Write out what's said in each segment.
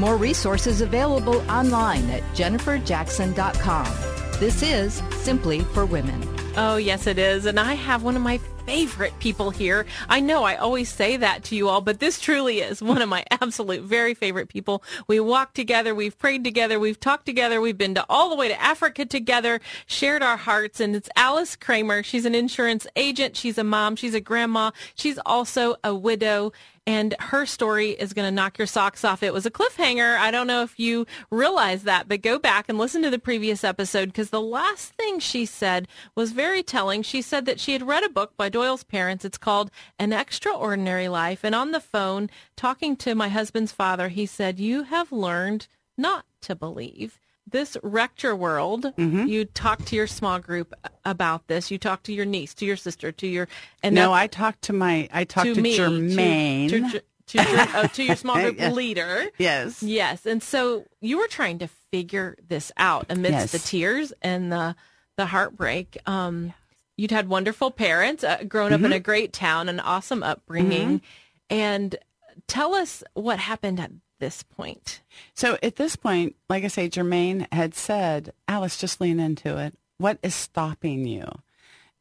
More resources available online at jenniferjackson.com. This is Simply for Women. Oh, yes, it is. And I have one of my favorite people here. I know I always say that to you all, but this truly is one of my absolute very favorite people. We walked together, we've prayed together, we've talked together, we've been to all the way to Africa together, shared our hearts, and it's Alice Kramer. She's an insurance agent, she's a mom, she's a grandma, she's also a widow, and her story is going to knock your socks off. It was a cliffhanger. I don't know if you realize that, but go back and listen to the previous episode because the last thing she said was very telling. She said that she had read a book by Doyle's parents. It's called An Extraordinary Life. And on the phone, talking to my husband's father, he said, You have learned not to believe this wrecked your world. Mm-hmm. You talked to your small group about this. You talked to your niece, to your sister, to your and no, I talked to my I talked to, to, me, Jermaine. to, to, to, your, oh, to your small group Yes. leader. yes. Yes, and so you were trying to figure this out amidst Yes. the tears and the the heartbreak. Um, you'd had wonderful parents, uh, grown Mm-hmm. up in a great town, an awesome upbringing, and tell us what happened at this point. So at this point, like I say, Jermaine had said, Alice, just lean into it. What is stopping you?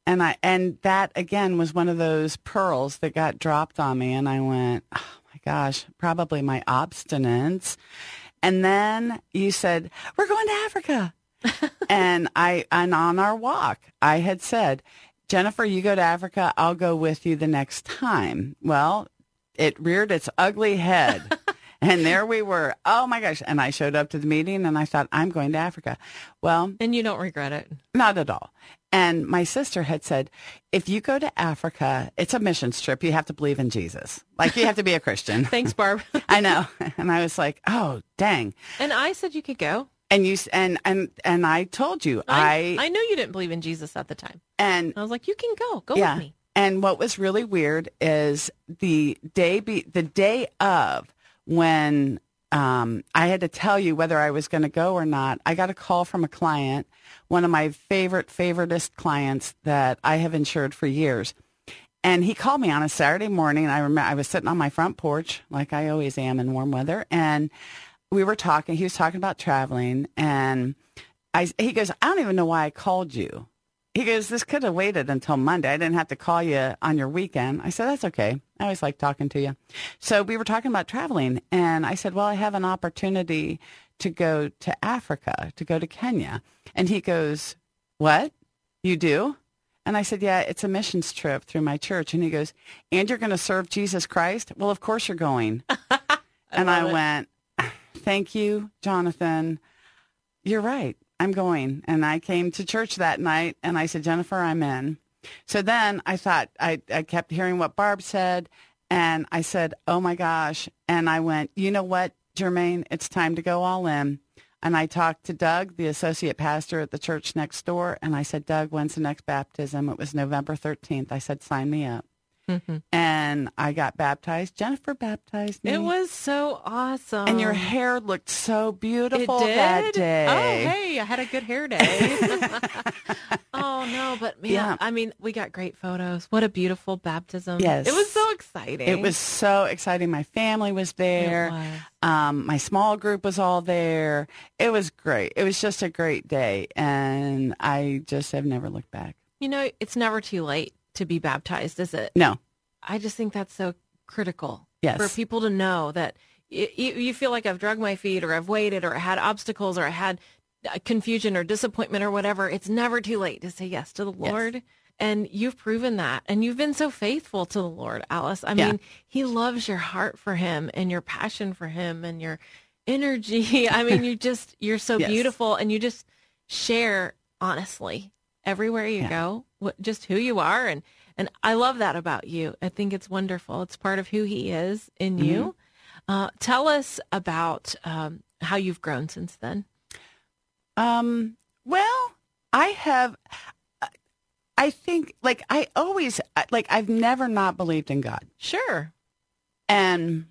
And I and that again was one of those pearls that got dropped on me and I went, Oh my gosh, probably my obstinance. And then you said, We're going to Africa. and I and on our walk, I had said, Jennifer, you go to Africa, I'll go with you the next time. Well, it reared its ugly head. and there we were. Oh my gosh. And I showed up to the meeting and I thought, I'm going to Africa. Well, And you don't regret it. not at all. And my sister had said, if you go to Africa, it's a missions trip. You have to believe in Jesus. Like you have to be a Christian. Thanks, Barb. I know. And I was like, oh, dang. and I said you could go. And you, and, and, and I told you, I, I, I knew you didn't believe in Jesus at the time. and I was like, you can go. Go yeah. with me. And what was really weird is the day be the day of when um, I had to tell you whether I was going to go or not. I got a call from a client, one of my favorite favoritist clients that I have insured for years. And he called me on a Saturday morning. I remember I was sitting on my front porch, like I always am in warm weather, and we were talking. He was talking about traveling, and I he goes, "I don't even know why I called you." He goes, "This could have waited until Monday. I didn't have to call you on your weekend." I said, "That's okay. I always like talking to you." So we were talking about traveling, and I said, "Well, I have an opportunity to go to Africa, to go to Kenya." And he goes, "What? You do?" And I said, Yeah, it's a missions trip through my church. And he goes, And you're going to serve Jesus Christ? Well, of course you're going. and I it. went, Thank you, Jonathan. You're right. I'm going. And I came to church that night and I said, Jennifer, I'm in. So then I thought, I, I kept hearing what Barb said. And I said, Oh my gosh. And I went, You know what, Jermaine? It's time to go all in. And I talked to Doug, the associate pastor at the church next door, and I said, Doug, when's the next baptism? It was November 13th. I said, sign me up. And I got baptized. Jennifer baptized me. It was so awesome. And your hair looked so beautiful that day. Oh, hey, I had a good hair day. oh no, but man, Yeah. I mean, we got great photos. What a beautiful baptism. Yes. It was so exciting. It was so exciting. My family was there. was. Um, my small group was all there. It was great. It was just a great day. And I just have never looked back. You know, it's never too late to be baptized, is it? No. I just think that's so critical Yes. for people to know that you, you feel like I've drug my feet or I've waited or I had obstacles or I had uh, confusion or disappointment or whatever. It's never too late to say yes to the Yes. Lord. And you've proven that. And you've been so faithful to the Lord, Alice. I Yeah. mean, he loves your heart for him and your passion for him and your energy. I mean, you just, you're so Yes. beautiful and you just share honestly everywhere you Yeah. go, what, just who you are. And, and I love that about you. I think it's wonderful. It's part of who he is in you. Uh, tell us about um, how you've grown since then. Um, well, I have. I think, like, I always, like, I've never not believed in God. Sure. And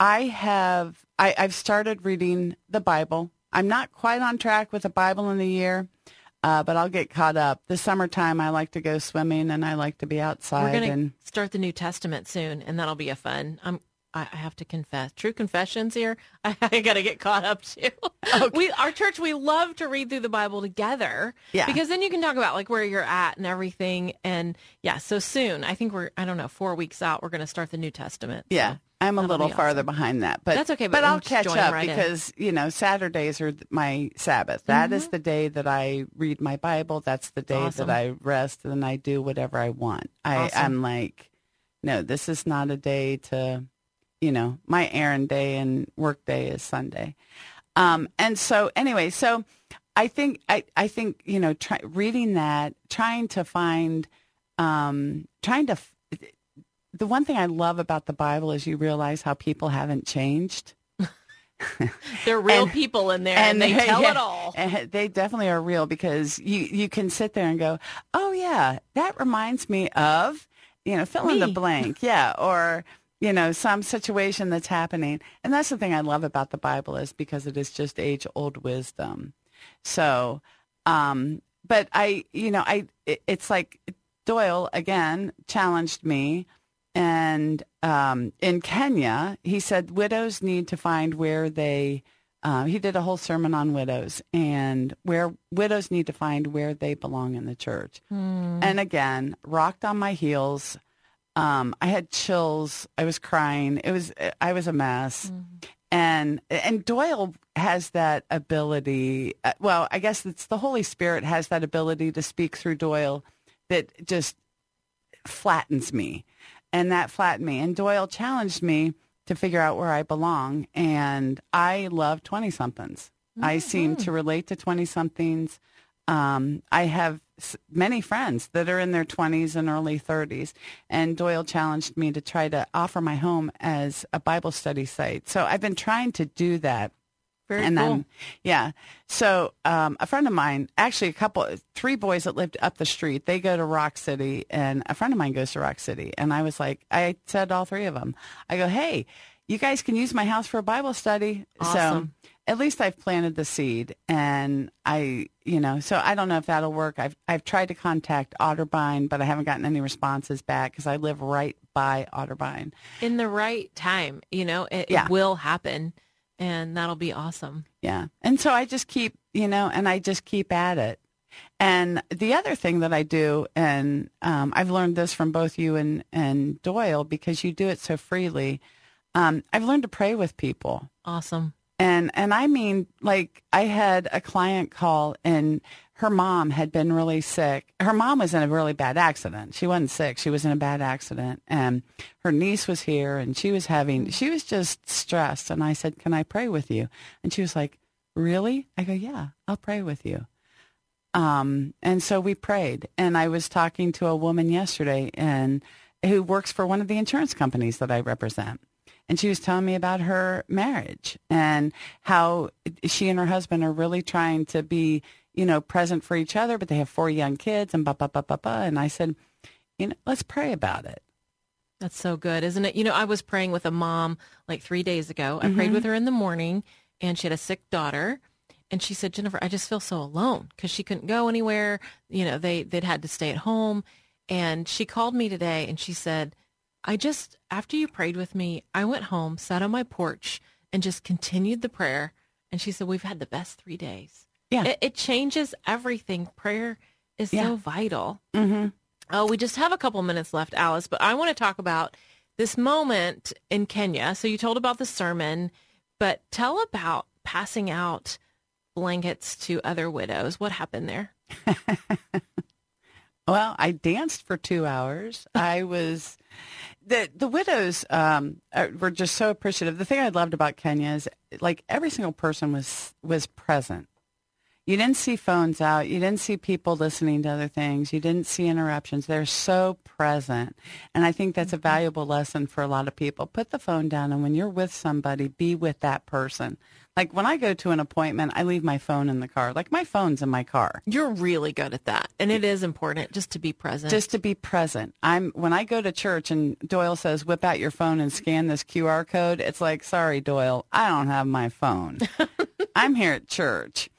I have, I, I've started reading the Bible. I'm not quite on track with the Bible in the year, uh, but I'll get caught up. The summertime, I like to go swimming and I like to be outside. We're going and to start the New Testament soon, and that'll be a fun. I'm I I have to confess, true confessions here. I, I got to get caught up too. We, our church, we love to read through the Bible together. Yeah. Because then you can talk about like where you're at and everything. And yeah, so soon, I think we're, I don't know, four weeks out, we're going to start the New Testament. So Yeah, I'm a that'll little be farther awesome. behind that, but That's okay, but But, I'll catch up right in. because you know Saturdays are my Sabbath. That Mm-hmm. is the day that I read my Bible. That's the day Awesome. that I rest and I do whatever I want. I, Awesome. I'm like, no, this is not a day to, you know, my errand day and work day is Sunday. Um, and so anyway, so I think I, I think you know, try, reading that, trying to find, um, trying to. The one thing I love about the Bible is you realize how people haven't changed. They're real And- people in there, and, they tell yeah, it all. and They definitely are real because you you can sit there and go, oh yeah, that reminds me of, you know, fill in the blank, yeah, or you know some situation that's happening, and that's the thing I love about the Bible is because it is just age old wisdom. So, um, but I, you know, I it, it's like Doyle again challenged me. And um, in Kenya, he said widows need to find where they. Uh, he did a whole sermon on widows and where widows need to find where they belong in the church. And again, rocked on my heels. Um, I had chills. I was crying. It was. I was a mess. And and Doyle has that ability. uh, Well, I guess it's the Holy Spirit has that ability to speak through Doyle that just flattens me. And that flattened me. And Doyle challenged me to figure out where I belong. And I love 20 somethings. I seem to relate to 20 somethings. Um, I have s- many friends that are in their 20s and early 30s. And Doyle challenged me to try to offer my home as a Bible study site. So I've been trying to do that Very and cool. then, yeah. So um, a friend of mine, actually a couple, three boys that lived up the street, they go to Rock City, and a friend of mine goes to Rock City. And I was like, I said all three of them. I go, hey, you guys can use my house for a Bible study. Awesome. So at least I've planted the seed, and I, you know, so I don't know if that'll work. I've I've tried to contact Otterbein, but I haven't gotten any responses back because I live right by Otterbein. in the right time, you know, it, Yeah. it will happen, and that'll be awesome. Yeah. And so I just keep, you know, and I just keep at it. And the other thing that I do, and um, I've learned this from both you and, and Doyle because you do it so freely, um, I've learned to pray with people. Awesome. And and I mean, like I had a client call and her mom had been really sick. Her mom was in a really bad accident. She wasn't sick. She was in a bad accident. And her niece was here and she was having she was just stressed. And I said, Can I pray with you? And she was like, Really? I go, Yeah, I'll pray with you. Um, and so we prayed. And I was talking to a woman yesterday and who works for one of the insurance companies that I represent and she was telling me about her marriage and how she and her husband are really trying to be, you know, present for each other, but they have four young kids and ba ba ba ba ba. And I said, you know, let's pray about it. That's so good, isn't it? You know, I was praying with a mom like three days ago. I prayed mm-hmm. with her in the morning, and she had a sick daughter. And she said, Jennifer, I just feel so alone because she couldn't go anywhere. You know, they they'd had to stay at home. And she called me today, and she said, I just after you prayed with me, I went home, sat on my porch, and just continued the prayer. And she said, we've had the best three days. Yeah. It, it changes everything. Prayer is Yeah. so vital. Mm-hmm. Oh, we just have a couple minutes left, Alice, but I want to talk about this moment in Kenya. So you told about the sermon, but tell about passing out blankets to other widows. What happened there? Well, I danced for two hours. I was the the widows um, were just so appreciative. The thing I loved about Kenya is like every single person was was present. You didn't see phones out. You didn't see people listening to other things. You didn't see interruptions. They're so present. And I think that's a mm-hmm. valuable lesson for a lot of people. Put the phone down and when you're with somebody, be with that person. Like when I go to an appointment, I leave my phone in the car. Like my phone's in my car. You're really good at that. And it is important just to be present. Just to be present. I'm when I go to church and Doyle says, "Whip out your phone and scan this QR code." It's like, "Sorry, Doyle, I don't have my phone. I'm here at church."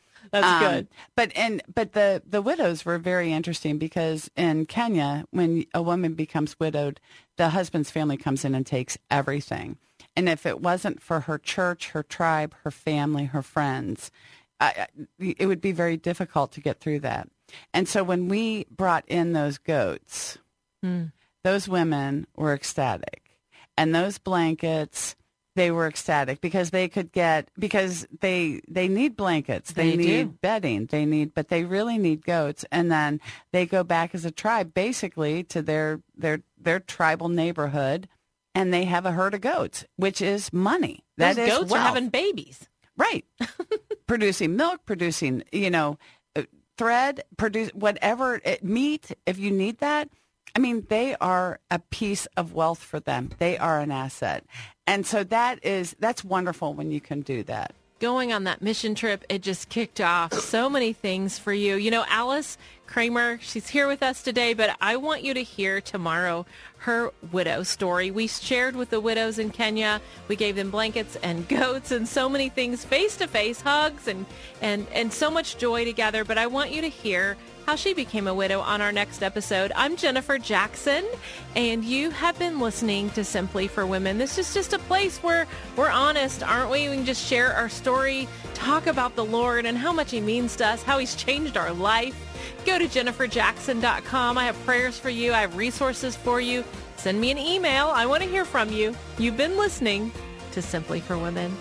That's um, good. But and but the the widows were very interesting because in Kenya, when a woman becomes widowed, the husband's family comes in and takes everything. And if it wasn't for her church, her tribe, her family, her friends, uh, it would be very difficult to get through that. And so when we brought in those goats, mm. those women were ecstatic. And those blankets, they were ecstatic because they could get because they they need blankets they, they need do. bedding they need but they really need goats and then they go back as a tribe basically to their their their tribal neighborhood and they have a herd of goats, which is money. That Those is goats wealth. are having babies, right? producing milk, producing you know uh, thread, produce whatever it, meat. If you need that, I mean, they are a piece of wealth for them. They are an asset, and so that is that's wonderful when you can do that going on that mission trip, it just kicked off so many things for you. You know, Alice Kramer, she's here with us today, but I want you to hear tomorrow her widow story. We shared with the widows in Kenya. We gave them blankets and goats and so many things face to face, hugs and, and, and so much joy together. But I want you to hear how she became a widow on our next episode. I'm Jennifer Jackson, and you have been listening to Simply for Women. This is just a place where we're honest, aren't we? We can just share our story, talk about the Lord and how much He means to us, how He's changed our life. Go to jenniferjackson.com. I have prayers for you. I have resources for you. Send me an email. I want to hear from you. You've been listening to Simply for Women.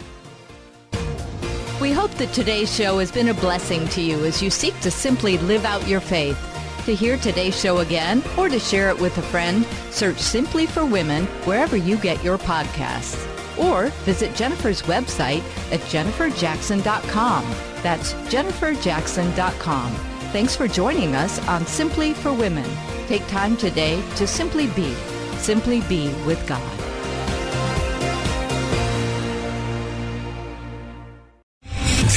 We hope that today's show has been a blessing to you as you seek to simply live out your faith. To hear today's show again or to share it with a friend, search Simply for Women wherever you get your podcasts. Or visit Jennifer's website at jenniferjackson.com. That's jenniferjackson.com. Thanks for joining us on Simply for Women. Take time today to simply be, simply be with God.